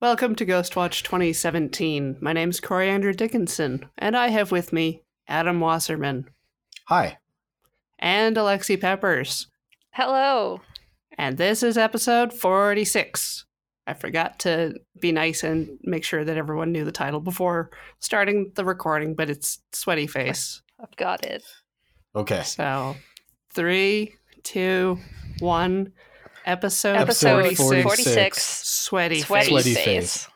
Welcome to Ghostwatch 2017. My name's Coriander Dickinson, and I have with me Adam Wasserman Hi. and Alexi Peppers. Hello. And this is episode 46. I forgot to be nice and make sure that everyone knew the title before starting the recording, but it's Sweaty Face. I've got it. Okay. So, three, two, one. Episode, Episode 46. 46. 46. Sweaty, Sweaty, Face. Sweaty face. face.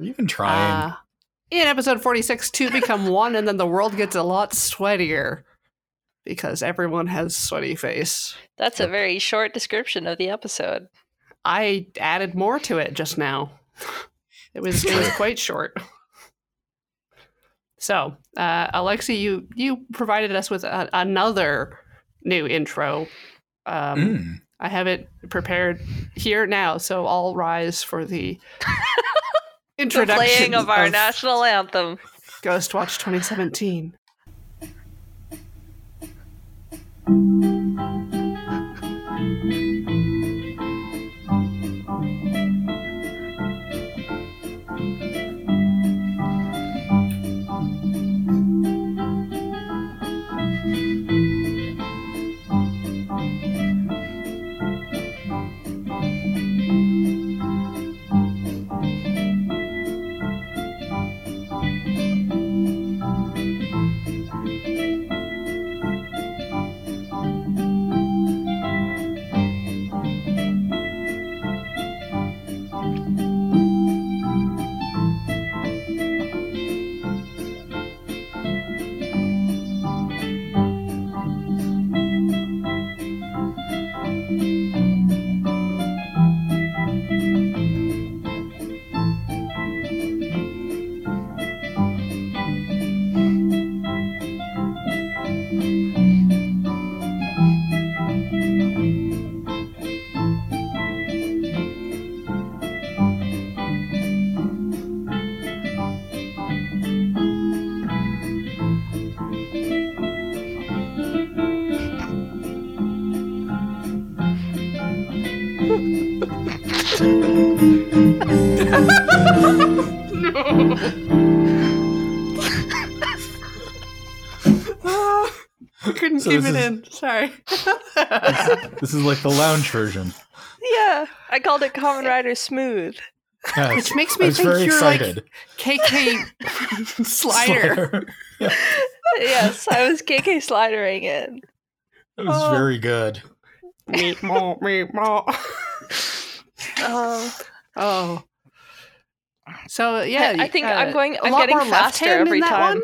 Are you even trying? Uh, in episode 46, two become one, and then the world gets a lot sweatier because everyone has sweaty face. That's a very short description of the episode. I added more to it just now. It was it was quite short. So, uh, Alexi, you you provided us with a, another new intro. Um, Mm. I have it prepared here now, so I'll rise for the The playing of our national anthem. Ghostwatch 2017. So keep this it is- in. Sorry. This is like the lounge version. Yeah, I called it Kamen Rider Smooth. Yes. Which makes me think you're like excited. KK Slider. yeah, yes, I was KK slidering it. it was Oh. very good. meat mo, meat mo. Um, Oh. So yeah, I think I'm uh, going. I'm getting faster hand in every that time. one?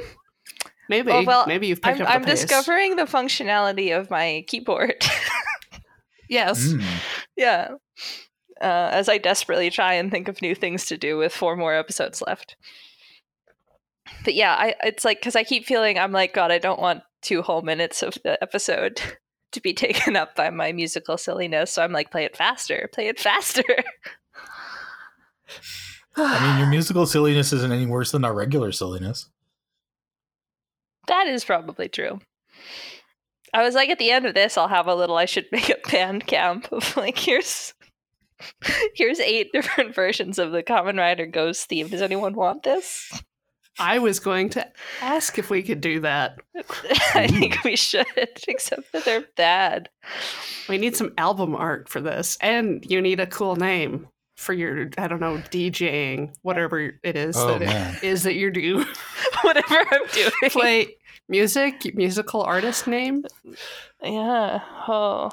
Maybe. Oh, well, maybe you've picked I'm, up the I'm pace. discovering the functionality of my keyboard. Yes. Mm. yeah. Uh, as I desperately try and think of new things to do with four more episodes left. But yeah, I it's like because I keep feeling I'm like God, I don't want two whole minutes of the episode to be taken up by my musical silliness. So I'm like, play it faster, play it faster. I mean, your musical silliness isn't any worse than our regular silliness. That is probably true. I was like, at the end of this, I'll have a little. I should make a Bandcamp of like, here's here's eight different versions of the Kamen Rider Ghost theme. Does anyone want this? I was going to ask if we could do that. I think we should, except that they're bad. We need some album art for this, and you need a cool name for your I don't know DJing, whatever it is Oh, that it man. is that you do. Whatever I'm doing. Play music, musical artist name. Yeah. Oh.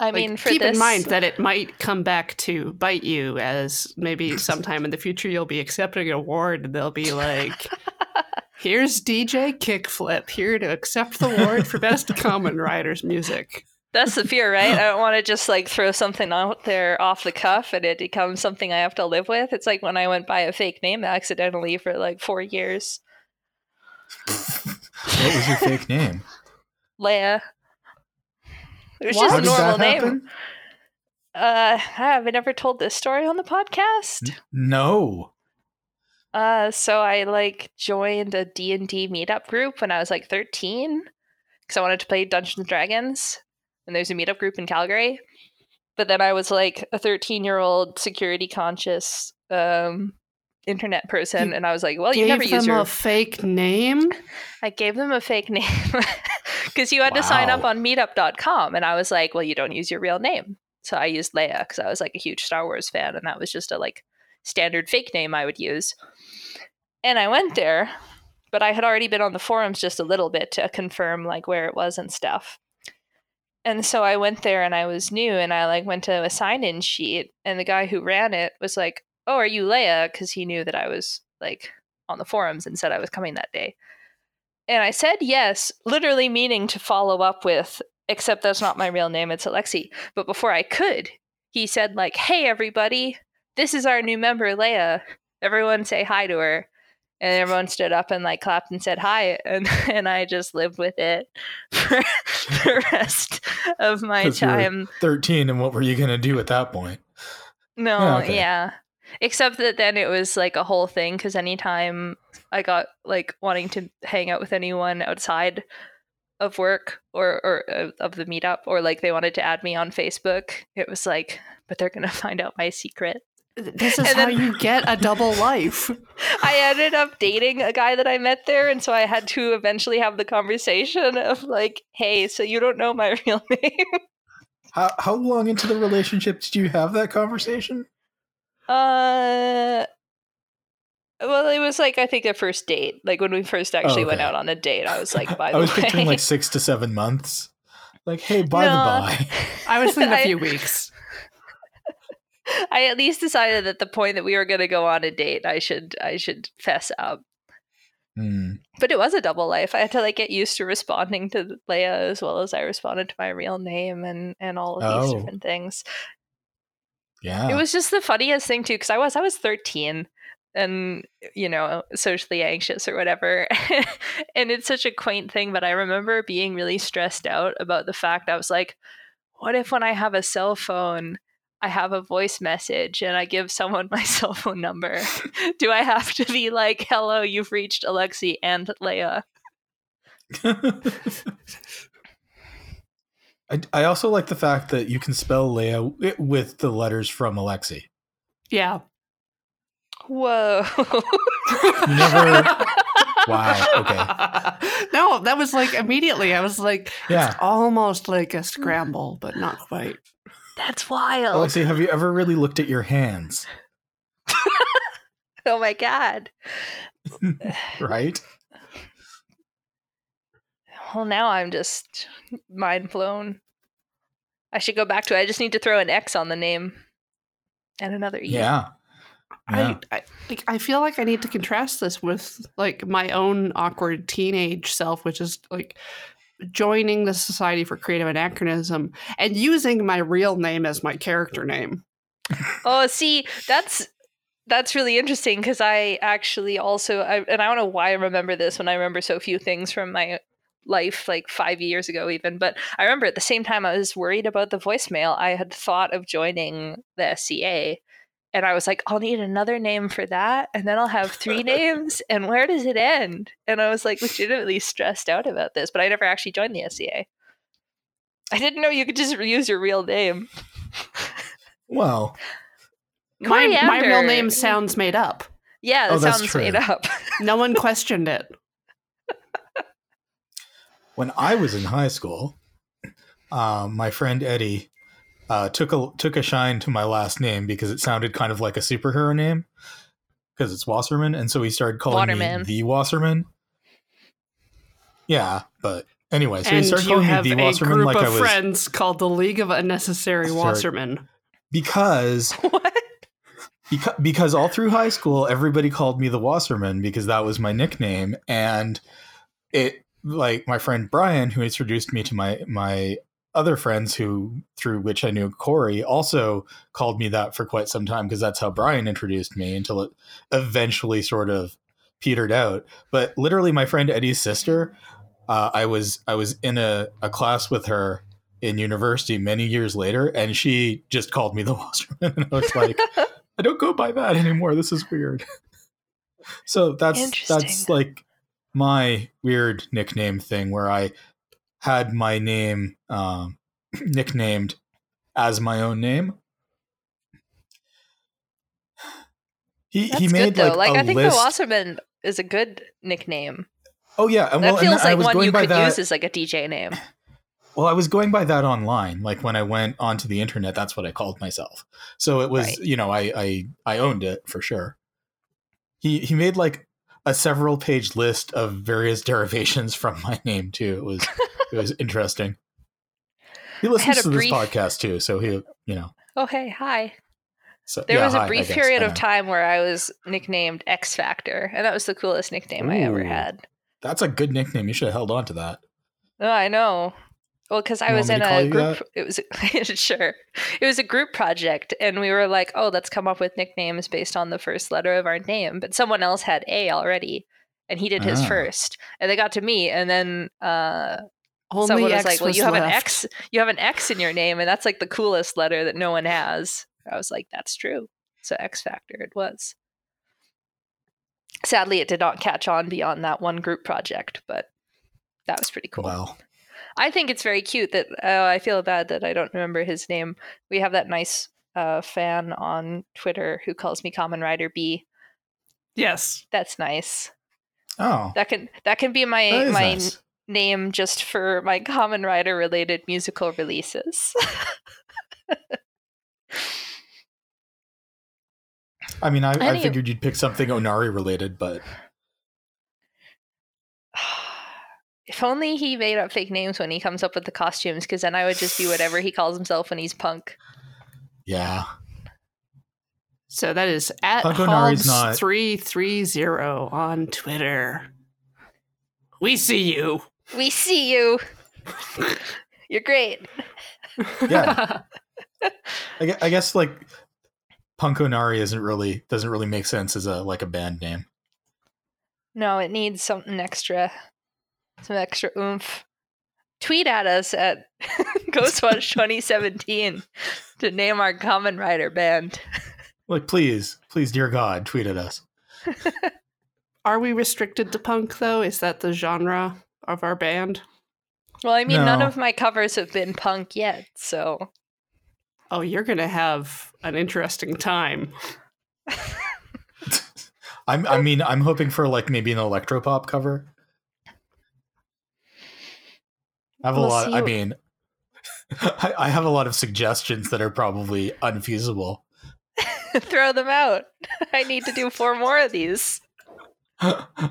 I Like, mean, for keep this, in mind that it might come back to bite you as maybe sometime in the future you'll be accepting an award and they'll be like here's dj kickflip here to accept the award for best Kamen Riders music That's the fear, right? I don't want to just like throw something out there off the cuff and it becomes something I have to live with. It's like when I went by a fake name accidentally for like four years. What was your fake name? Leia. It was What? just a normal name. Uh, have I never told this story on the podcast? No. Uh, so I like joined a D and D meetup group when I was like thirteen because I wanted to play Dungeons and Dragons, and there's a meetup group in Calgary. but then I was like a 13 year old security conscious um, internet person, You and I was like, well, you never use your. a fake name. I gave them a fake name because you had to sign up Wow. on Meetup.com, and I was like, well, you don't use your real name, so I used Leia because I was like a huge Star Wars fan, and that was just a like standard fake name I would use. And I went there, but I had already been on the forums just a little bit to confirm like where it was and stuff. And so I went there and I was new and I like went to a sign in sheet and the guy who ran it was like, "Oh, are you Leia?" because he knew that I was like on the forums and said I was coming that day. And I said yes, literally meaning to follow up with, except that's not my real name, it's Alexi. But before I could, he said like, "Hey everybody, this is our new member Leia. Everyone say hi to her." And everyone stood up and like clapped and said hi, and and I just lived with it for the rest of my time. 13, and what were you going to do at that point? No, Yeah, okay. yeah. Except that then it was like a whole thing because anytime I got like wanting to hang out with anyone outside of work or or uh, of the meetup or like they wanted to add me on Facebook, it was like, but they're gonna find out my secret. This is And how then- you get a double life. I ended up dating a guy that I met there, and so I had to eventually have the conversation of like, hey, so you don't know my real name? How, how long into the relationship did you have that conversation? Uh, well, it was like I think a first date. Like when we first actually went okay. out on a date, I was like, by the way. I was way, picturing like six to seven months. Like, hey, by No. the by. I was thinking a few weeks. I at least decided at the point that we were going to go on a date, I should I should fess up. Hmm. But it was a double life. I had to like get used to responding to Leia as well as I responded to my real name and and all of these Oh. different things. Yeah. It was just the funniest thing too, because I was I was 13 and you know socially anxious or whatever, and it's such a quaint thing. But I remember being really stressed out about the fact I was like, what if when I have a cell phone, I have a voice message and I give someone my cell phone number? Do I have to be like, hello, you've reached Alexi and Leia? I, I also like the fact that you can spell Leia with the letters from Alexi. Yeah. Whoa. Never. wow. Okay. no, that was like immediately. I was like, Yeah. it's almost like a scramble, but not quite. That's wild. Alexi, have you ever really looked at your hands? Oh my god. Right? Well, now I'm just mind blown. I should go back to it. I just need to throw an X on the name and another E. Yeah. Yeah. I, I like I feel like I need to contrast this with like my own awkward teenage self, which is like joining the Society for Creative Anachronism and using my real name as my character name. Oh, see, that's that's really interesting because I actually also, I, and I don't know why I remember this when I remember so few things from my life, like five years ago, even. But I remember at the same time I was worried about the voicemail. I had thought of joining the SCA. And I was like, I'll need another name for that. And then I'll have three names. And where does it end? And I was like legitimately stressed out about this, but I never actually joined the SCA. I didn't know you could just use your real name. Well, My, my real name sounds made up. Yeah, that Oh, sounds true. made up. No one questioned it. when I was in high school, um, my friend Eddie uh, took a took a shine to my last name because it sounded kind of like a superhero name because it's Wasserman, and so he started calling Waterman. me the Wasserman. Yeah, but anyway, so he started calling me the a Wasserman group like of I was friends called the League of Unnecessary Sorry. Wassermen. because what? because because all through high school everybody called me the Wasserman because that was my nickname and it like my friend Brian who introduced me to my my other friends who through which I knew Corey also called me that for quite some time because that's how Brian introduced me until it eventually sort of petered out but literally my friend Eddie's sister uh, I was I was in a, a class with her in university many years later and she just called me the Wasserman and I was like I don't go by that anymore. This is weird. so that's that's like my weird nickname thing where I had my name um, nicknamed as my own name. He That's he made good though. like, Like, I think list. the Wasserman is a good nickname. oh yeah, and That well, and feels I like one you could that. use as like a DJ name. Well, I was going by that online. Like when I went onto the internet, that's what I called myself. So it was, Right. you know, I, I I owned it for sure. He he made like a several page list of various derivations from my name too. It was it was interesting. He listens to this podcast too, so he you know. Oh hey, hi. So There yeah, was a hi, brief guess, period of time where I was nicknamed X Factor, and that was the coolest nickname I ever had. That's a good nickname. You should have held on to that. Oh, I know. Well, because I You was in me to call a group. It was sure. It was a group project, and we were like, "Oh, let's come up with nicknames based on the first letter of our name." But someone else had A already, and he did his Ah. first. And they got to me, and then uh, Only someone was X like, "Well, was you have an. X. You have an X in your name, and that's like the coolest letter that no one has." I was like, "That's true." So X Factor it was. Sadly, it did not catch on beyond that one group project, but that was pretty cool. Well, I think it's very cute that uh, I feel bad that I don't remember his name. We have that nice uh, fan on Twitter who calls me Kamen Rider B. Yes. That's nice. oh, That can that can be my my nice. name just for my Kamen Rider related musical releases. I mean, I, I figured you'd pick something Onari related, but if only he made up fake names when he comes up with the costumes, because then I would just be whatever he calls himself when he's punk. yeah, So that is at Punk Hobbs three three zero on Twitter. We see you. We see you. You're great. Yeah. I, gue- I guess like Punk Onari isn't really doesn't really make sense as a like a band name. No, it needs something extra. Some extra oomph. Tweet at us at Ghostwatch 2017 to name our Kamen Rider band. Like, please, please, dear God, tweet at us. Are we restricted to punk though? Is that the genre of our band? Well, I mean, none of my covers have been punk yet, so Oh, you're gonna have an interesting time. I'm, I mean, I'm hoping for like maybe an electropop cover. I have a We'll lot. I mean, I, I have a lot of suggestions that are probably unfeasible. throw them out. I need to do four more of these.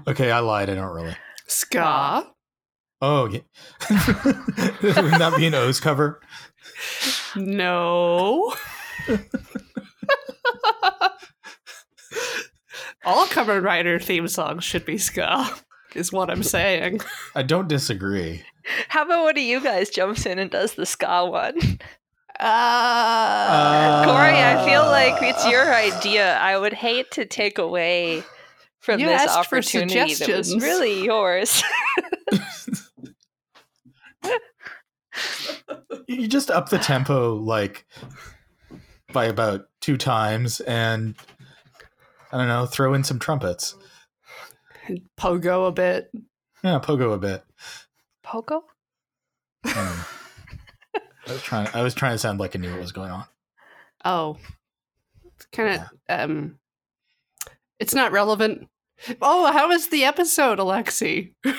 okay, I lied. I don't really. Ska. Oh, yeah. wouldn't that be an O's cover? No. All Kamen Rider theme songs should be ska, is what I'm saying. I don't disagree. How about one of you guys jumps in and does the ska one? Uh, Corey, I feel like it's your idea. I would hate to take away from You this asked for opportunity that was really yours. you just up the tempo like by about two times and I don't know, throw in some trumpets. Pogo a bit. Yeah, pogo a bit. Pogo? Um, I was trying I was trying to sound like I knew what was going on. Oh, it's kind of. Um, it's not relevant. Oh, how was the episode, Alexi?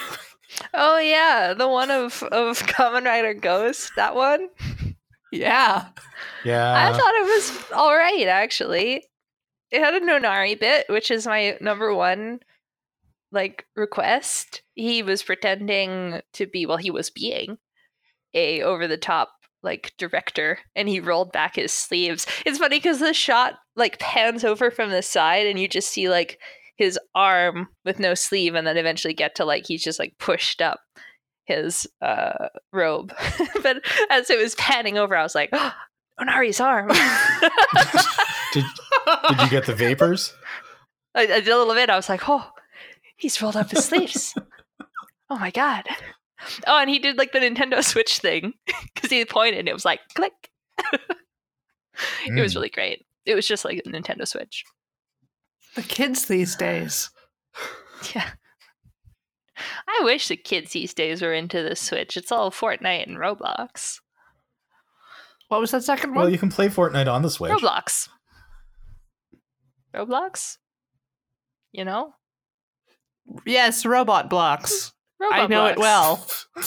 Oh yeah, the one of of Kamen Rider Ghost. That one. Yeah, Yeah. I thought it was all right actually. It had a Nonari bit, which is my number one like request. He was pretending to be well, he was being a over the top like director and he rolled back his sleeves. It's funny because the shot like pans over from the side and you just see like his arm with no sleeve and then eventually get to like he's just like pushed up his uh robe. but as it was panning over, I was like, oh, Onari's arm. did, did you get the vapors? I, I did a little bit. I was like, oh, he's rolled up his sleeves. oh my god. Oh, and he did like the Nintendo Switch thing because he pointed and it was like click. It was Mm. really great. It was just like a Nintendo Switch. the kids these days. Yeah. I wish the kids these days were into the Switch. It's all Fortnite and Roblox. What was that second one? Well, you can play Fortnite on the Switch. Roblox. Roblox? You know? Yes, robot blocks. I Robot know it well.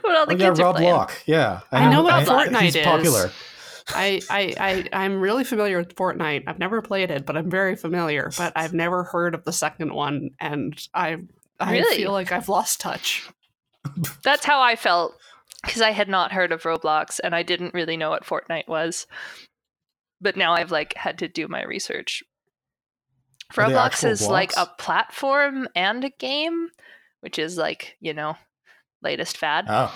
What all the Oh, yeah, kids are Rob playing. Lock. Yeah, I know what Roblox. Fortnite he's is. popular. I, I, I, I'm really familiar with Fortnite. I've never played it, but I'm very familiar. But I've never heard of the second one, and I, I Really? feel like I've lost touch. That's how I felt because I had not heard of Roblox and I didn't really know what Fortnite was. But now I've like had to do my research. Roblox is like a platform and a game, which is like, you know, latest fad. Oh,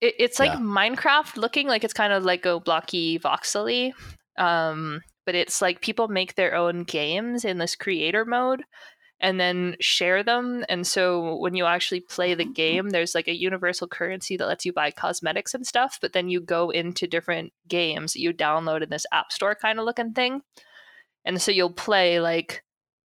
It, it's like Yeah. Minecraft looking, like it's kind of like a blocky voxely. Um, but it's like people make their own games in this creator mode and then share them. And so when you actually play the game, there's like a universal currency that lets you buy cosmetics and stuff. But then you go into different games that you download in this app store kind of looking thing. And so you'll play like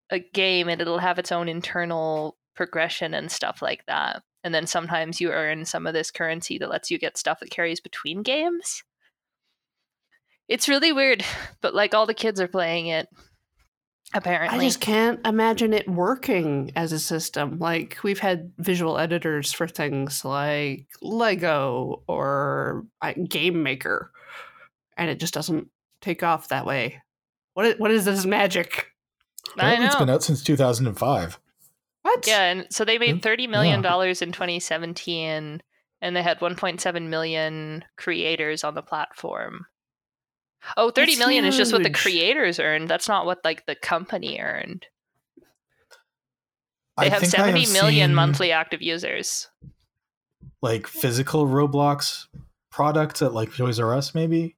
a game and it'll have its own internal progression and stuff like that. And then sometimes you earn some of this currency that lets you get stuff that carries between games. It's really weird, but like all the kids are playing it. Apparently. I just can't imagine it working as a system. Like we've had visual editors for things like Lego or Game Maker, and it just doesn't take off that way. What is, what is this magic? I apparently it's know. been out since 2005. What? Yeah, and so they made Mm, thirty million yeah. dollars in 2017, and they had 1.7 million creators on the platform. Oh, 30 That's million is just what the creators earned. That's not what like the company earned. They I have think I seventy million monthly active users. like physical Roblox products at like Toys R Us, maybe.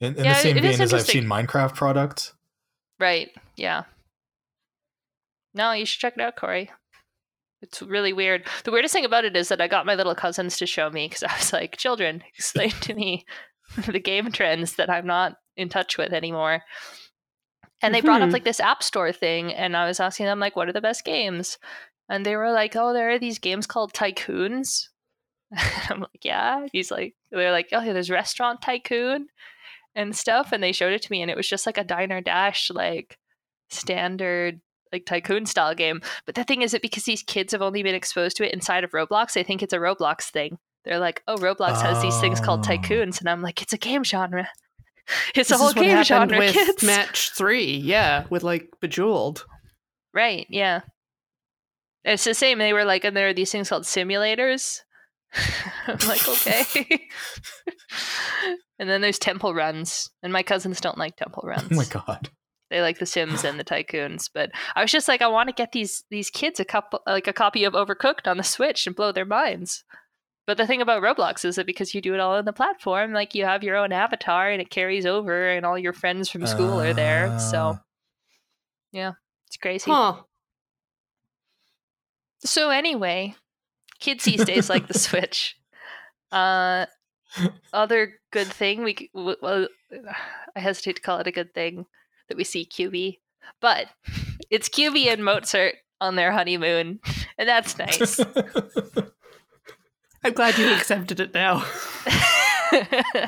In, in Yeah, the same vein as I've seen Minecraft products. Right. Yeah. No, you should check it out, Corey. It's really weird. The weirdest thing about it is that I got my little cousins to show me because I was like, children, explain to me the game trends that I'm not in touch with anymore. And they brought up Mhm. like this app store thing, and I was asking them like, what are the best games? And they were like, oh, there are these games called Tycoons. I'm like, yeah. He's like, they're like, oh, there's Restaurant Tycoon and stuff. And they showed it to me, and it was just like a diner dash, like standard like tycoon style game. But the thing is that because these kids have only been exposed to it inside of Roblox, they think it's a Roblox thing. They're like, oh, Roblox has these things called Oh. tycoons, and I'm like, it's a game genre. It's This a whole game genre, with kids. Match Three. Yeah, with like Bejeweled. Right? Yeah. It's the same. They were like, and there are these things called simulators. I'm like, okay. and then there's temple runs, and my cousins don't like temple runs. Oh my god. They like the Sims and the Tycoons, but I was just like, I want to get these these kids a couple like a copy of Overcooked on the Switch and blow their minds. But the thing about Roblox is that because you do it all on the platform, like you have your own avatar and it carries over, and all your friends from school are there. So ah. yeah, it's crazy. Huh. So anyway, kids these days like the Switch. Uh, other good thing we well, I hesitate to call it a good thing that we see QB, but it's QB and Mozart on their honeymoon, and that's nice. I'm glad you accepted it now.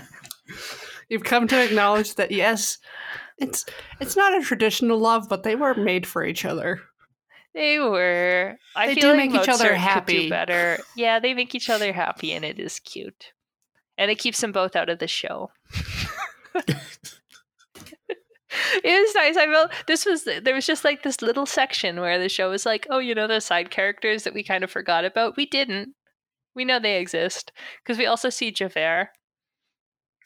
You've come to acknowledge that yes, it's it's not a traditional love, but they were made for each other. They were. I They feel do like make each other Mozart could happy. do better. Yeah, they make each other happy, and it is cute, and it keeps them both out of the show. it was nice. I felt this was there was just like this little section where the show was like, oh, you know, the side characters that we kind of forgot about. We didn't. We know they exist because we also see Jabel.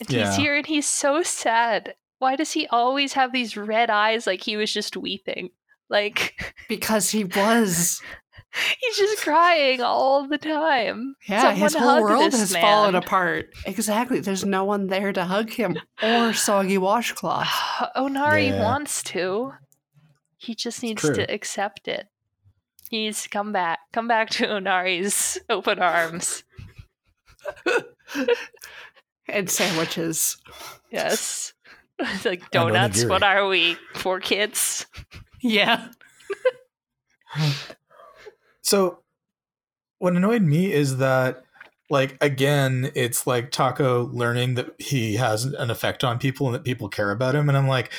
And Yeah. He's here and he's so sad. Why does he always have these red eyes like he was just weeping? Like Because he was. he's just crying all the time. Yeah, his whole world this has fallen apart. Exactly. There's no one there to hug him or soggy washcloth. Onari Yeah. wants to. He just needs to accept it. He needs to come back. Come back to Onari's open arms. and sandwiches. Yes. Like donuts. What are we? Four kids? Yeah. So, what annoyed me is that like again, it's like Taco learning that he has an effect on people and that people care about him, and I'm like,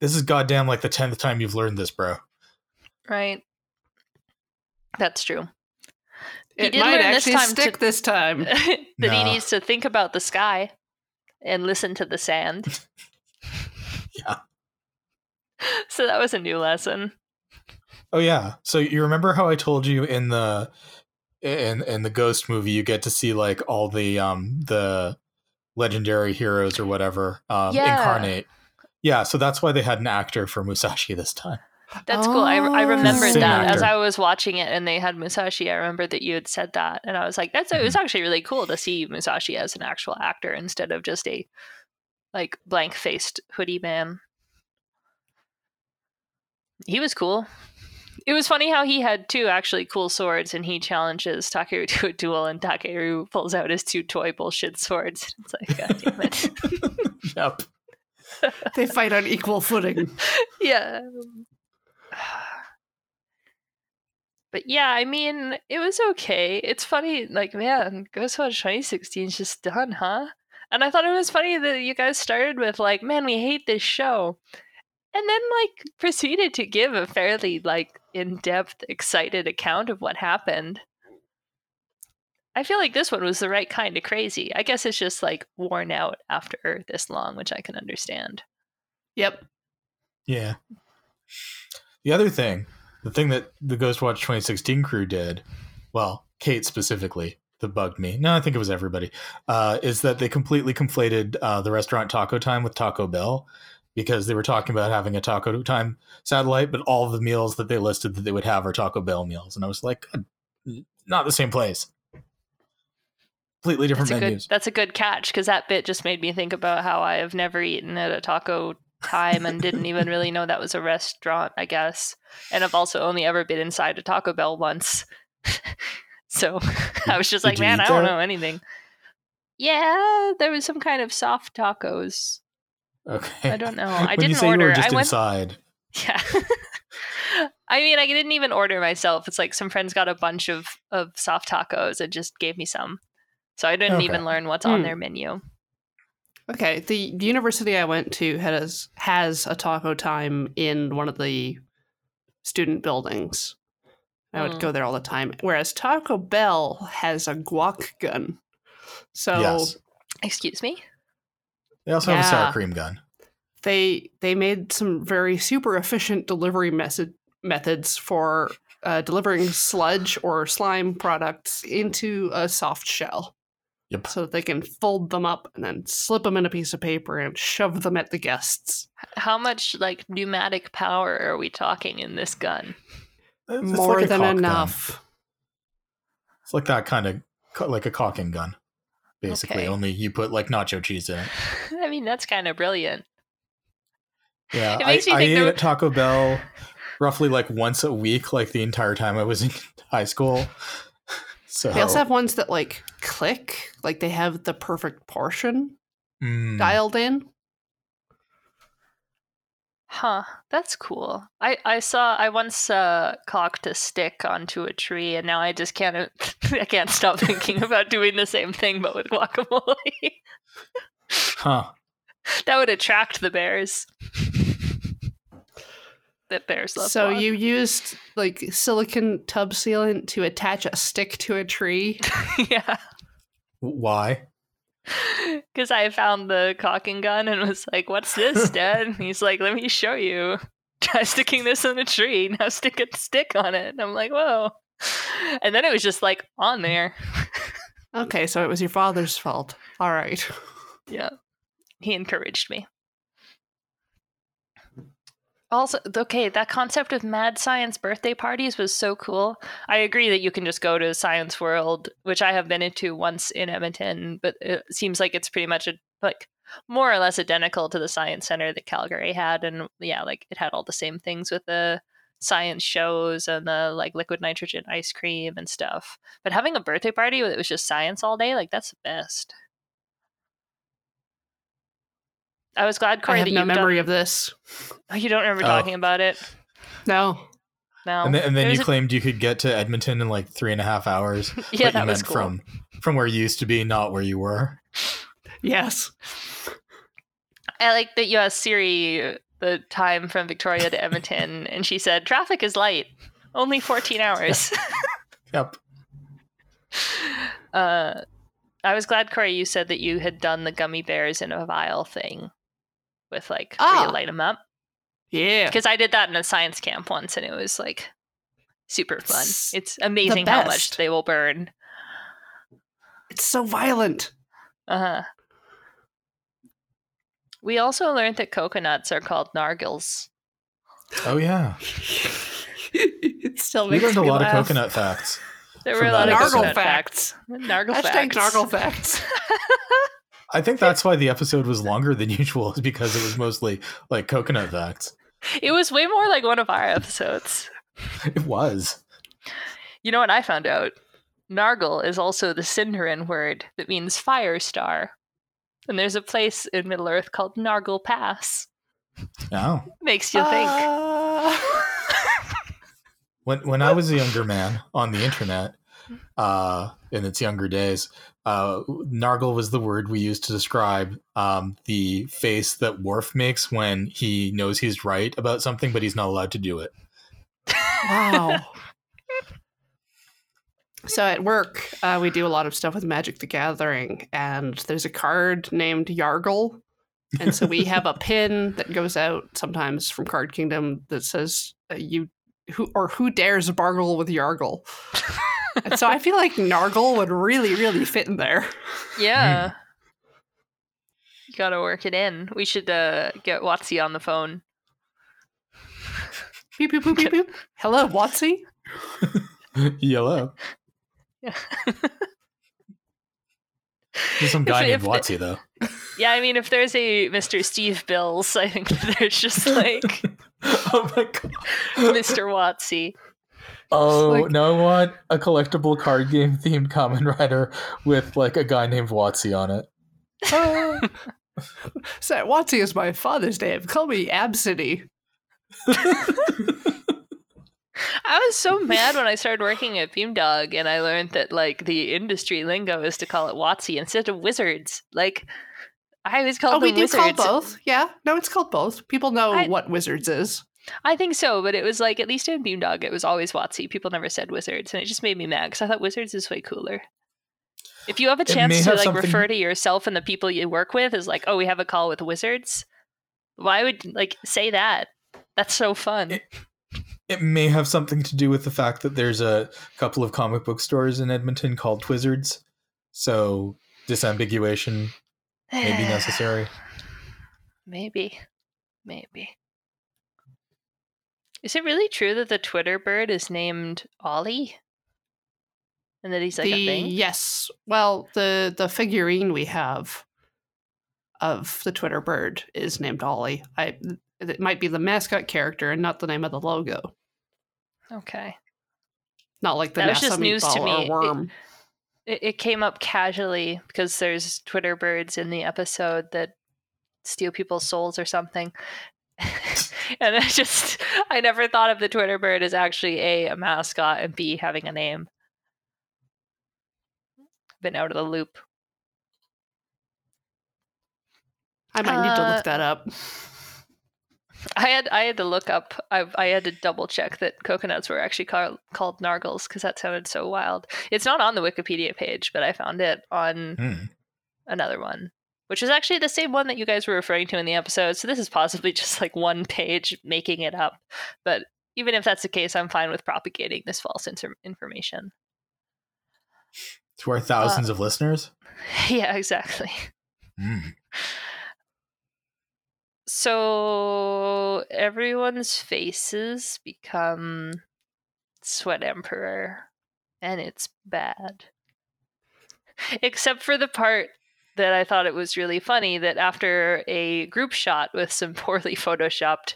this is goddamn like the tenth time you've learned this, bro. Right. That's true. He It did might learn this actually time to- stick this time. that he needs to think about the sky and listen to the sand. Yeah. So that was a new lesson. Oh yeah. So you remember how I told you in the in in the Ghost movie you get to see like all the um the legendary heroes or whatever um Yeah. incarnate. Yeah, so that's why they had an actor for Musashi this time. That's cool. I, I Oh. remembered Same that as. I was watching it and they had Musashi. I remembered that you had said that. And I was like, that's it was actually really cool to see Musashi as an actual actor instead of just a like blank faced hoodie man. He was cool. It was funny how he had two actually cool swords and he challenges Takeru to a duel and Takeru pulls out his two toy bullshit swords. It's like, God damn it. yep. they fight on equal footing. yeah. But yeah, I mean, it was okay. It's funny, like, man, Ghostwatch 2016 is just done, huh? And I thought it was funny that you guys started with, like, man, we hate this show. And then, like, proceeded to give a fairly, like, in depth, excited account of what happened. I feel like this one was the right kind of crazy. I guess it's just, like, worn out after this long, which I can understand. Yep. Yeah. The other thing, the thing that the Ghostwatch 2016 crew did, well, Kate specifically, that bugged me. No, I think it was everybody. Uh, is that they completely conflated uh, the restaurant Taco Time with Taco Bell because they were talking about having a Taco Time satellite, but all the meals that they listed that they would have are Taco Bell meals, and I was like, not the same place. Completely different That's menus. good. That's a good catch because that bit just made me think about how I have never eaten at a taco time and didn't even really know that was a restaurant. I guess, and I've also only ever been inside a Taco Bell once. so I was just Did like, man, I don't there? know anything. Yeah, there was some kind of soft tacos. Okay. I don't know. I when didn't you say order. you were just I went. inside, Yeah. I mean, I didn't even order myself. It's like some friends got a bunch of of soft tacos and just gave me some. So I didn't Okay. even learn what's on Hmm. their menu. Okay. The university I went to has has a taco time in one of the student buildings. I would Mm. go there all the time. Whereas Taco Bell has a guac gun. So yes. Excuse me? They also have a sour cream gun. they they made some very super efficient delivery method methods for uh, delivering sludge or slime products into a soft shell Yep. so that they can fold them up and then slip them in a piece of paper and shove them at the guests How much like pneumatic power are we talking in this gun? It's- it's more like than caulk gun. enough It's like that kind of like a caulking gun, basically. Okay. Only you put like nacho cheese in it. I mean, that's kind of brilliant. Yeah, It I, makes I think ate there- at Taco Bell roughly like once a week, like the entire time I was in high school. So they also have ones that like click like they have the perfect portion Mm, dialed in Huh, that's cool. I, I saw I once uh, caulked a stick onto a tree, and now I just can't I can't stop thinking about doing the same thing, but with guacamole. huh. that would attract the bears. that bears love. so guac. you used like silicon tub sealant to attach a stick to a tree yeah, Why? because I found the caulking gun and was like, "What's this, Dad?" And he's like, "Let me show you. Try sticking this in a tree. Now stick a stick on it." And I'm like, "Whoa!" And then it was just like on there. okay so it was your father's fault all right Yeah. He encouraged me. Also, okay, that concept of mad science birthday parties was so cool. I agree that you can just go to Science World, which I have been into once in Edmonton, but it seems like it's pretty much a, like more or less identical to the science center that Calgary had and yeah, like it had all the same things with the science shows and the like liquid nitrogen ice cream and stuff. But having a birthday party that was just science all day, like that's the best. I was glad i Corey have that no you've memory done- of this Oh, you don't remember Oh. talking about it. no No. and then, and then was you a- claimed you could get to Edmonton in like three and a half hours. yeah, but that you was cool. from from where you used to be, not where you were. Yes. I like that you asked Siri the time from Victoria to Edmonton, and she said traffic is light, only 14 hours. Yep. uh, I was glad, Corey, you said that you had done the gummy bears in a vial thing with like where Ah. you light them up. Yeah. Because I did that in a science camp once, and it was like super fun. It's It's amazing how much they will burn. It's so violent. Uh huh. We also learned that coconuts are called nargils. Oh yeah. it still We makes learned a lot laugh. of coconut facts. There were a lot of episode. coconut Nargle facts. Nargle Hashtag facts. nargle facts. I think that's why the episode was longer than usual, is because it was mostly like coconut facts. It was way more like one of our episodes. It was. You know what I found out? Nargle is also the Sindarin word that means fire star. And there's a place in Middle Earth called Nargle Pass. Oh. Makes you think. Uh, When when I was a younger man on the internet, uh, in its younger days, uh, nargle was the word we used to describe um, the face that Worf makes when he knows he's right about something, but he's not allowed to do it. wow. So at work, uh, we do a lot of stuff with Magic the Gathering, and there's a card named Yargle. And so we have a pin that goes out sometimes from Card Kingdom that says uh, you who or who dares bargle with Yargle. and so I feel like Nargle would really, really fit in there. Yeah. You gotta work it in. We should uh, get Watsy on the phone. Beep, beep, boop, beep, beep. Hello, Watsy. Yellow. Yeah. There's some guy If- named if Watsy though. Yeah, I mean, if there's a Mr. Steve Bills, I think there's just like oh my god. Mr. Watsy. Oh, Like- no, I want a collectible card game themed Kamen Rider with like a guy named Watsy on it. So Watsy is my father's name. Call me Absidy. I was so mad when I started working at Beamdog and I learned that like the industry lingo is to call it Watsy instead of wizards. Like I always called Oh, we do wizards. call both. Yeah, no, it's called both. People know I- what wizards is. I think so, but it was like at least in Beamdog it was always Watsy. People never said wizards, and it just made me mad because I thought wizards is way cooler. If you have a chance to have like something- refer to yourself and the people you work with as like, oh, we have a call with wizards, why would like say that? That's so fun. It- It may have something to do with the fact that there's a couple of comic book stores in Edmonton called Twizzards. So disambiguation may be necessary. Maybe. Maybe. Is it really true that the Twitter bird is named Ollie? And that he's like the a thing? yes, well, the the figurine we have of the Twitter bird is named Ollie. I it might be the mascot character and not the name of the logo. Okay. Not like the That was just news to me. Worm. It, it came up casually because there's Twitter birds in the episode that steal people's souls or something. and I just, I never thought of the Twitter bird as actually A, a mascot, and B, having a name. Been out of the loop. I might need to uh, look that up. I had I had to look up. I I had to double check that coconuts were actually called called nargles because that sounded so wild. It's not on the Wikipedia page, but I found it on Hmm. another one, which is actually the same one that you guys were referring to in the episode. So this is possibly just like one page making it up. But even if that's the case, I'm fine with propagating this false inter- information. To our thousands of listeners. yeah, exactly. Hmm. So everyone's faces become Sweat Emperor, and it's bad. Except for the part that I thought it was really funny that after a group shot with some poorly photoshopped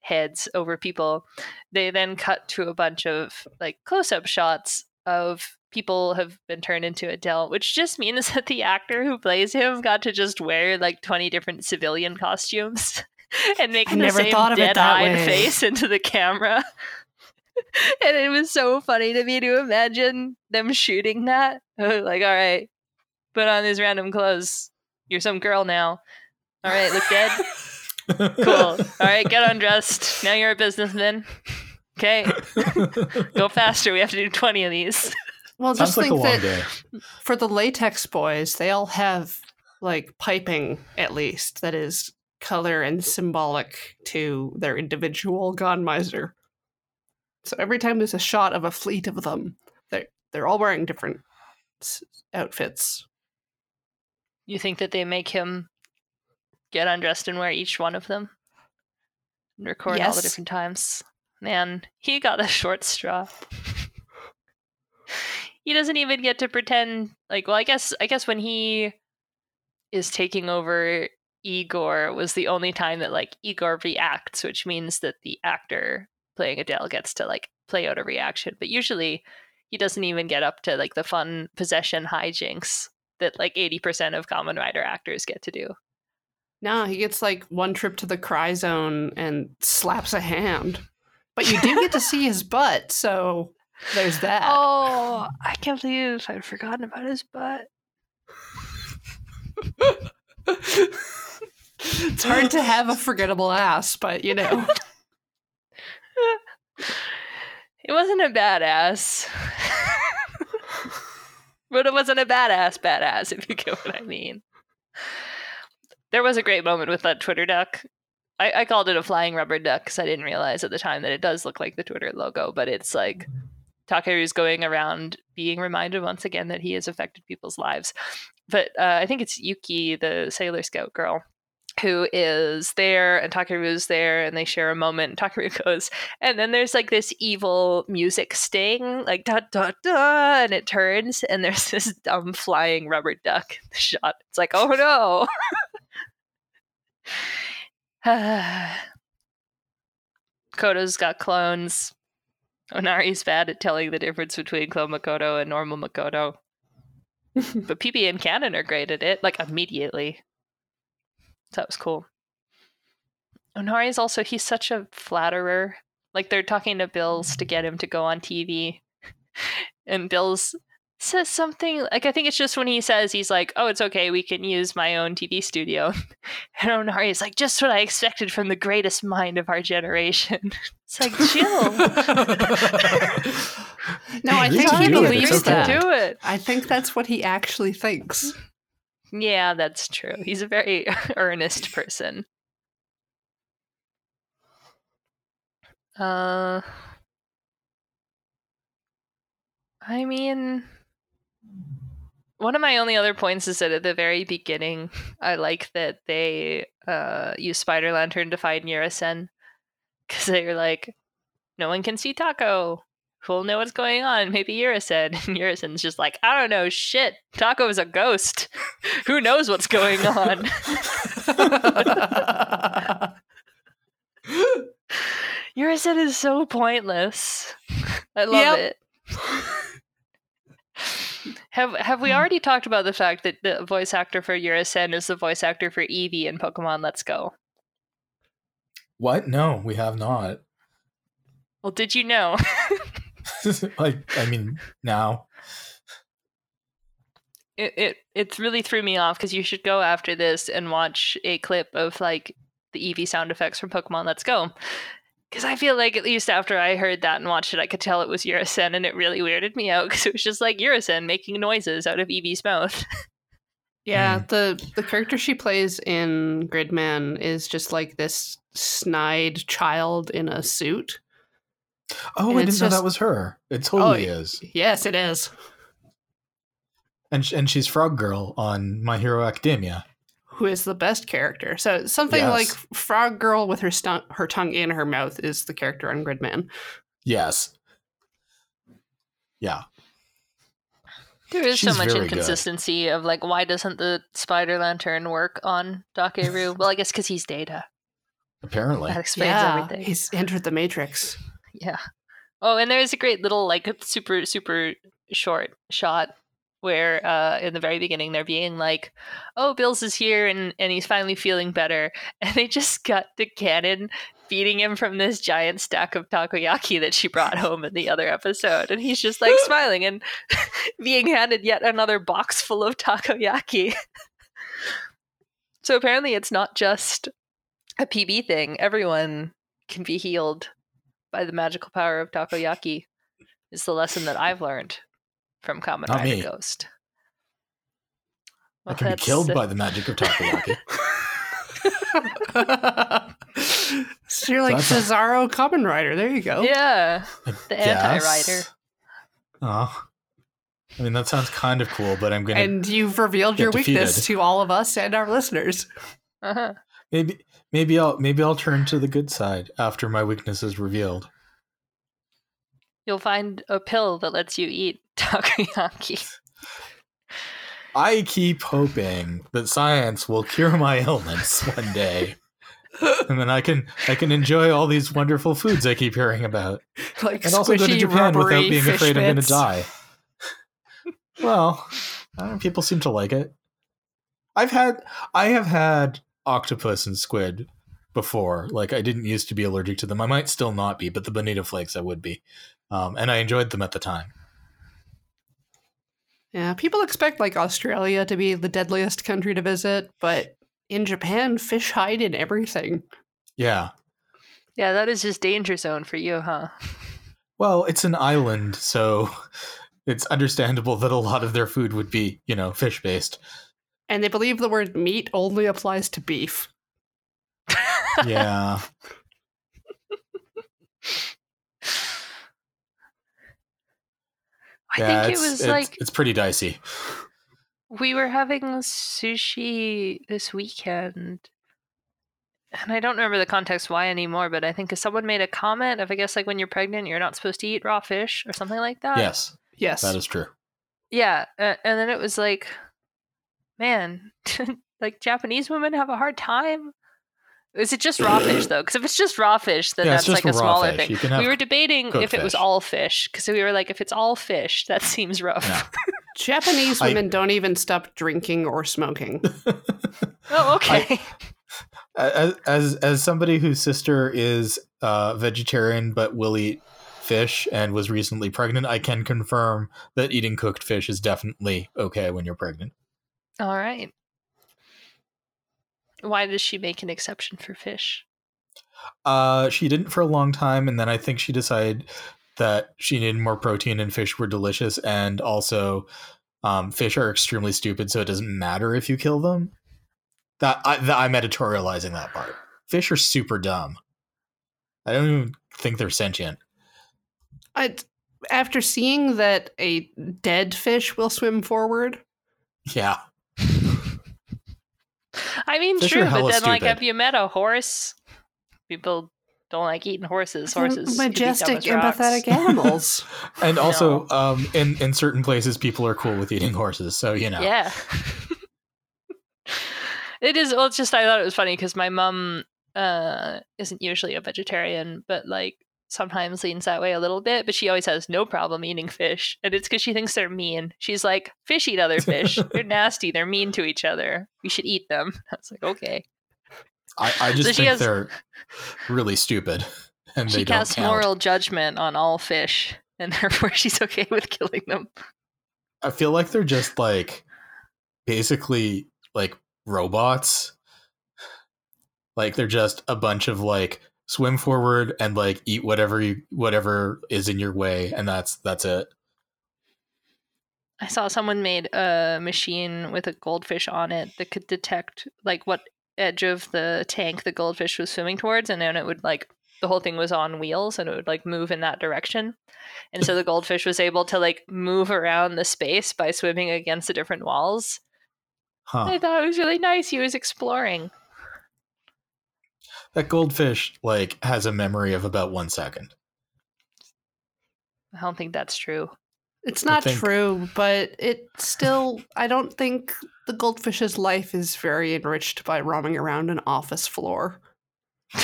heads over people, they then cut to a bunch of like close-up shots of people have been turned into Adele, which just means that the actor who plays him got to just wear like 20 different civilian costumes and make I the never same thought of it that dead-eyed face into the camera. and it was so funny to me to imagine them shooting that. like, all right, put on these random clothes. You're some girl now. All right, look dead. Cool. All right, get undressed. Now you're a businessman. Okay, go faster. We have to do 20 of these. Well, just Sounds like think long that day. for the latex boys, they all have like piping at least that is color and symbolic to their individual Gammaizer. So every time there's a shot of a fleet of them, they're they're all wearing different outfits. You think that they make him get undressed and wear each one of them? And record all the different times? Man, he got a short straw. he doesn't even get to pretend like well I guess I guess when he is taking over Igor was the only time that like Igor reacts, which means that the actor playing Adel gets to like play out a reaction. But usually he doesn't even get up to like the fun possession hijinks that like 80% of Kamen Rider actors get to do. No, he gets like one trip to the cry zone and slaps a hand. But you do get to see his butt, so there's that. Oh, I can't believe I'd forgotten about his butt. it's hard to have a forgettable ass, but you know. It wasn't a badass. But it wasn't a badass badass, if you get what I mean. There was a great moment with that Twitter duck. I, I called it a flying rubber duck because I didn't realize at the time that it does look like the Twitter logo, but it's like Takeru's going around being reminded once again that he has affected people's lives. But uh, I think it's Yuki, the Sailor Scout girl, who is there, and Takeru's there, and they share a moment. And Takeru goes, and then there's like this evil music sting, like da da da, and it turns, and there's this dumb flying rubber duck in the shot. It's like, oh no. Koto's got clones. Onari's bad at telling the difference between clone Makoto and normal Makoto. but PB and Kanon are great at it, like immediately. So that was cool. Onari is also he's such a flatterer. Like they're talking to Bills to get him to go on TV. And Bills says something like I think it's just when he says he's like, "Oh, it's okay, we can use my own TV studio." And Onari is like, "Just what I expected from the greatest mind of our generation." It's like, chill. no, I think he do it, believes okay. that. do it. I think that's what he actually thinks. Yeah, that's true. He's a very earnest person. Uh I mean one of my only other points is that at the very beginning, I like that they uh use Spider Lantern to find Yurusen. Cause they're like, no one can see Taco. Who'll know what's going on? Maybe Yurusen. And Yurusen's just like, I don't know, shit. Taco is a ghost. Who knows what's going on? Yurusen is so pointless. I love Yep. it. Have have we already talked about the fact that the voice actor for Yurusen is the voice actor for Eevee in Pokemon Let's Go? What? No, we have not. Well, did you know? like, I mean, now. it, it it really threw me off because you should go after this and watch a clip of like the Eevee sound effects from Pokemon Let's Go. Because I feel like at least after I heard that and watched it, I could tell it was Yurusen, and it really weirded me out because it was just like Yurusen making noises out of Eevee's mouth. Yeah, hmm. the the character she plays in Gridman is just like this snide child in a suit. Oh, And I didn't know that was her. It oh, totally Oh, is. Yes, it is. And and she's Frog Girl on My Hero Academia. Who is the best character? So something Yes. like Frog Girl with her stu- her tongue in her mouth is the character on Gridman. Yes. Yeah. There is so much very good. inconsistency of like, why doesn't the Spider Lantern work on Dakeru? well, I guess because he's Data. Apparently. That explains yeah, everything. he's entered the Matrix. Yeah. Oh, and there's a great little like super super short shot where uh, in the very beginning they're being like, "Oh, Bills is here and and he's finally feeling better," and they just cut to Kanon feeding him from this giant stack of takoyaki that she brought home in the other episode, and he's just like smiling and being handed yet another box full of takoyaki. so apparently, it's not just a PB thing. Everyone can be healed by the magical power of takoyaki. Is the lesson that I've learned from Kamen Not Rider me. Ghost. I Well, can be that's- killed by the magic of takoyaki. so you're like So that's Cesaro Kamen Rider. There you go. Yeah, I The anti-rider. Oh. I mean, that sounds kind of cool, but I'm gonna And you've revealed Get your weakness to all of us and our listeners. uh-huh. maybe maybe I'll maybe I'll turn to the good side after my weakness is revealed. you'll find a pill that lets you eat takoyaki. I keep hoping that science will cure my illness one day. and then I can I can enjoy all these wonderful foods I keep hearing about. like And also go to Japan without being afraid I'm going to die. well, I don't know, people seem to like it. I've had I have had octopus and squid before. Like I didn't used to be allergic to them. I might still not be, but the bonito flakes I would be. Um, and I enjoyed them at the time. Yeah, people expect like Australia to be the deadliest country to visit, but in Japan, fish hide in everything. Yeah. yeah, that is just danger zone for you, huh? Well, it's an island, so it's understandable that a lot of their food would be, you know, fish based. And they believe the word meat only applies to beef. Yeah. I yeah, think it was it's, like it's pretty dicey. we were having sushi this weekend. And I don't remember the context why anymore, but I think someone made a comment of, I guess, like when you're pregnant, you're not supposed to eat raw fish or something like that. Yes, Yes. that is true. Yeah, uh, and then it was like, man, like Japanese women have a hard time. Is it just raw fish though? Because if it's just raw fish, then Yeah, that's like a smaller fish. thing. You can have We were debating if it was fish. all fish because we were like, if it's all fish, that seems rough. Yeah. Japanese I- women don't even stop drinking or smoking. oh, okay. as, as as somebody whose sister is uh, vegetarian but will eat fish and was recently pregnant, I can confirm that eating cooked fish is definitely okay when you're pregnant. All right. Why does she make an exception for fish? Uh, she didn't for a long time, and then I think she decided that she needed more protein, and fish were delicious, and also um, fish are extremely stupid, so it doesn't matter if you kill them. That, I, that I'm editorializing that part. Fish are super dumb. I don't even think they're sentient. I, after seeing that a dead fish will swim forward, Yeah, I mean, Fish true, but hella then, like, stupid. have you met a horse? People don't like eating horses. they're Horses, could be dumb majestic, empathetic animals. and also um, in in certain places, people are cool with eating horses. So you know, Yeah. it is. Well, it's just I thought it was funny because my mom uh, isn't usually a vegetarian, but like sometimes leans that way a little bit. But she always has no problem eating fish, and it's because she thinks they're mean. She's like, "Fish eat other fish. they're nasty. They're mean to each other. We should eat them." I was like, "Okay." I, I just So she think has- they're really stupid, and she casts moral judgment on all fish, and therefore she's okay with killing them. I feel like they're just like basically like robots. Like they're just a bunch of like swim forward and like eat whatever you whatever is in your way and that's that's it. I saw someone made a machine with a goldfish on it that could detect like what edge of the tank the goldfish was swimming towards, and then it would like the whole thing was on wheels and it would like move in that direction. And so the goldfish was able to like move around the space by swimming against the different walls. Huh. I thought it was really nice. He was exploring. That goldfish like has a memory of about 1 second. I don't think that's true. It's not think- true, but it still, I don't think the goldfish's life is very enriched by roaming around an office floor.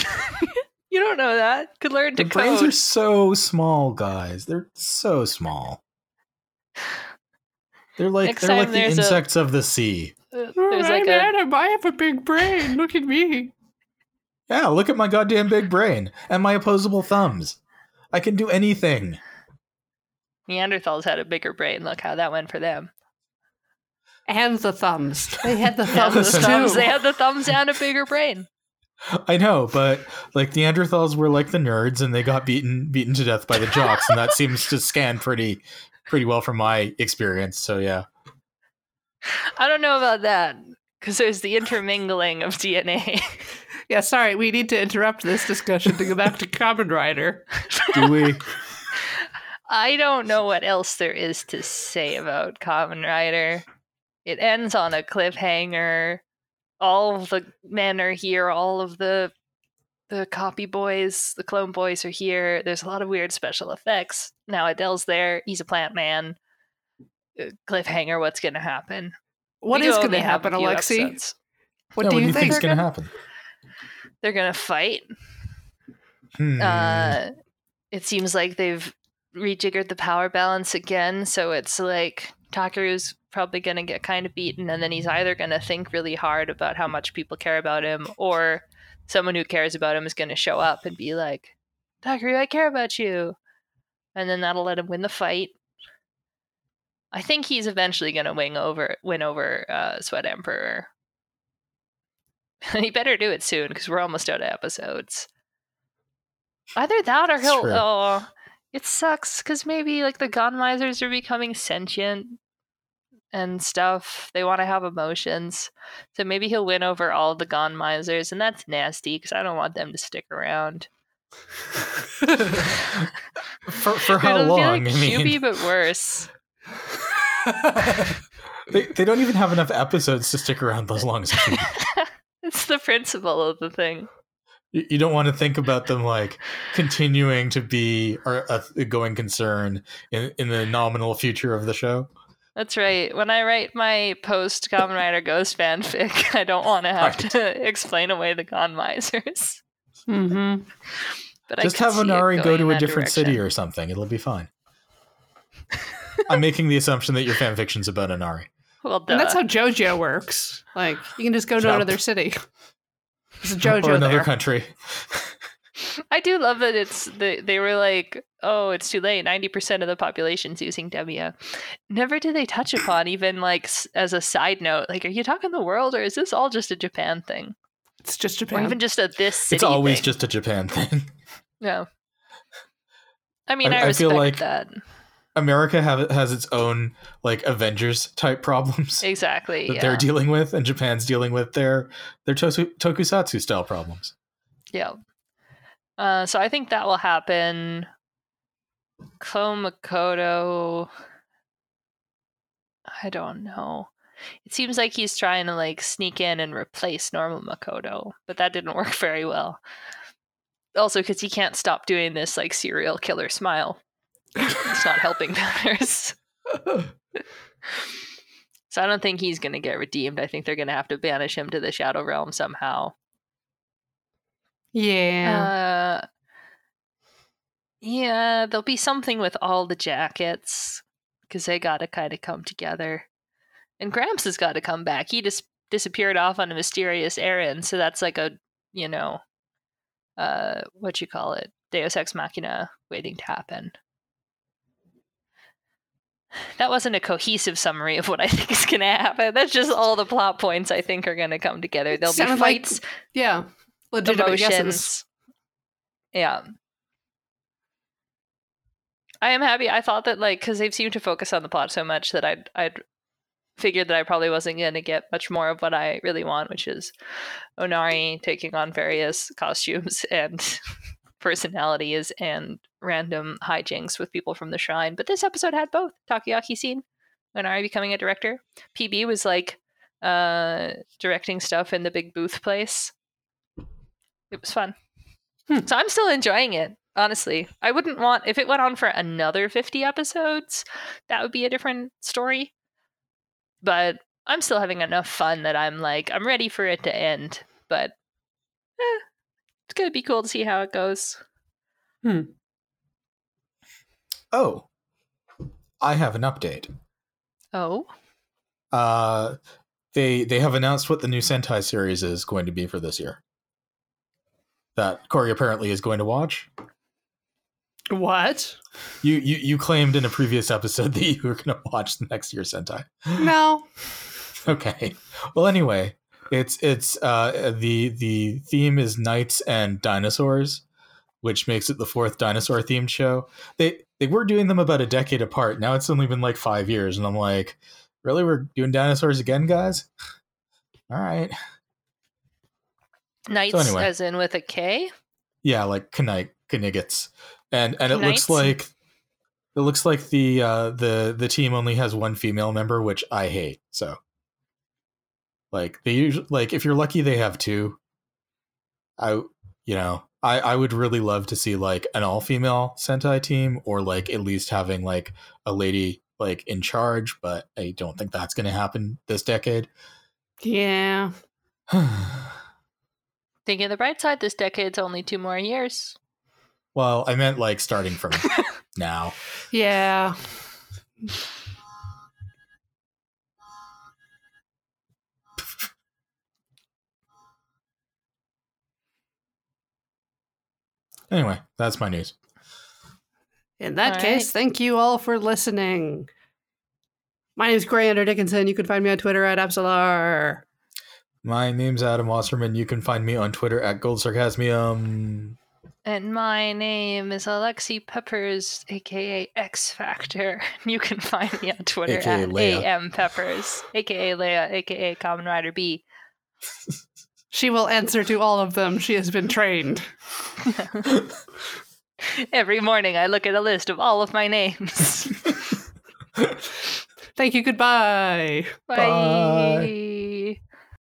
You don't know that. Could learn to Their brains are so small, guys. They're so small. They're like Next they're like the there's a- insects of the sea. Uh, There's I'm like a Adam. I have a big brain. Look at me. Yeah, look at my goddamn big brain and my opposable thumbs. I can do anything. Neanderthals had a bigger brain. Look how that went for them. And the thumbs. They had the thumbs the too. thumbs, they had the thumbs and a bigger brain. I know, but like Neanderthals were like the nerds and they got beaten beaten to death by the jocks, and that seems to scan pretty pretty well from my experience. So yeah. I don't know about that because there's the intermingling of DNA. yeah, sorry. We need to interrupt this discussion to go back to Kamen Rider. Do we I don't know what else there is to say about Kamen Rider. It ends on a cliffhanger. All of the men are here. All of the the copy boys, the clone boys are here. There's a lot of weird special effects. Now Adel's there. He's a plant man. Uh, Cliffhanger. What's going to happen? What We is going to only have a happen, few Alexi? episodes. What Yeah, do what you do you think? is gonna gonna- happen? They're going to fight. Hmm. Uh, it seems like they've rejiggered the power balance again, so it's like Takeru's probably going to get kind of beaten, and then he's either going to think really hard about how much people care about him, or someone who cares about him is going to show up and be like, Takeru, I care about you. And then that'll let him win the fight. I think he's eventually going to win over win over uh, Sweat Emperor. And he better do it soon because we're almost out of episodes. Either that or he'll. true. Oh, it sucks because maybe like the Gammaizers are becoming sentient and stuff. They want to have emotions, so maybe he'll win over all the Gammaizers, and that's nasty because I don't want them to stick around. for for how It'll be long? like I mean, QB, but worse. they, they don't even have enough episodes to stick around as long as Cutie. It's the principle of the thing. you don't want to think about them like continuing to be a, a going concern in, in the nominal future of the show. That's right. When I write my post Kamen Rider Ghost fanfic, I don't want to have Right. to explain away the Gammaizers. mm-hmm. But Just have see go to a different city or something. It'll be fine. I'm making the assumption that your fanfiction's about Onari. Well, duh. And that's how JoJo works. Like, you can just go to Yep. another city. There's a or JoJo another there. country. I do love that it's they, they were like, oh, it's too late. Ninety percent of the population's using Demia. Never did they touch upon even like as a side note, like, are you talking the world or is this all just a Japan thing, It's just or Japan. even just a this city? It's always thing? just a Japan thing. no. I mean, I- I, I feel respect like- that America have has its own like Avengers type problems exactly. that yeah. they're dealing with, and Japan's dealing with their their tokusatsu style problems. Yeah. Uh, so I think that will happen. Komakoto. I don't know. It seems like he's trying to like sneak in and replace normal Makoto, but that didn't work very well. Also, because he can't stop doing this like serial killer smile. It's not helping matters. So I don't think he's going to get redeemed. I think they're going to have to banish him to the Shadow Realm somehow. yeah. Uh, yeah, there'll be something with all the jackets because they got to kind of come together. And Gramps has got to come back. He just disappeared off on a mysterious errand, so that's like a you know, uh, what you call it, Deus Ex Machina waiting to happen. That wasn't a cohesive summary of what I think is going to happen. That's just all the plot points I think are going to come together. There'll be Sounded like fights, yeah. Legitimate guesses. Yeah. I am happy. I thought that like because they've seemed to focus on the plot so much that I'd I'd figured that I probably wasn't going to get much more of what I really want, which is Onari taking on various costumes and personalities and random hijinks with people from the shrine. But this episode had both Takoyaki scene, Onari becoming a director. PB was like uh directing stuff in the big booth place. It was fun. Hmm. So I'm still enjoying it. Honestly, I wouldn't want if it went on for another 50 episodes, that would be a different story. But I'm still having enough fun that I'm like I'm ready for it to end. But eh, it's gonna be cool to see how it goes. Hmm. Oh, I have an update. Oh, Uh, they they have announced what the new Sentai series is going to be for this year. That Corey apparently is going to watch. What? You you you claimed in a previous episode that you were going to watch the next year Sentai. No. Okay. Well, anyway, it's it's uh the the theme is knights and dinosaurs, which makes it the fourth dinosaur themed show. They they were doing them about a decade apart. Now it's only been like five years, and I'm like, really, we're doing dinosaurs again, guys? All right. knights anyway. as in with a K. Yeah, like Knight Kniggets, and and it looks like it looks like the uh the the team only has one female member, which I hate. So, like they usually like if you're lucky, they have two. I you know I I would really love to see like an all female Sentai team, or like at least having like a lady like in charge, but I don't think that's going to happen this decade. Yeah. Thinking of the bright side, this decade's only two more years. well, I meant like starting from now. Yeah. Anyway, that's my news. In that All case, right. thank you all for listening. My name is Grander Dickinson. You can find me on Twitter at Absolar. My name's Adam Wasserman. You can find me on Twitter at Gold Sarcasmium. And my name is Alexi Peppers, aka X Factor. You can find me on Twitter AKA at Leia. AM Peppers, aka Leia, aka Kamen Rider B. She will answer to all of them. She has been trained. Every morning I look at a list of all of my names. Thank you. Goodbye. Bye. Bye.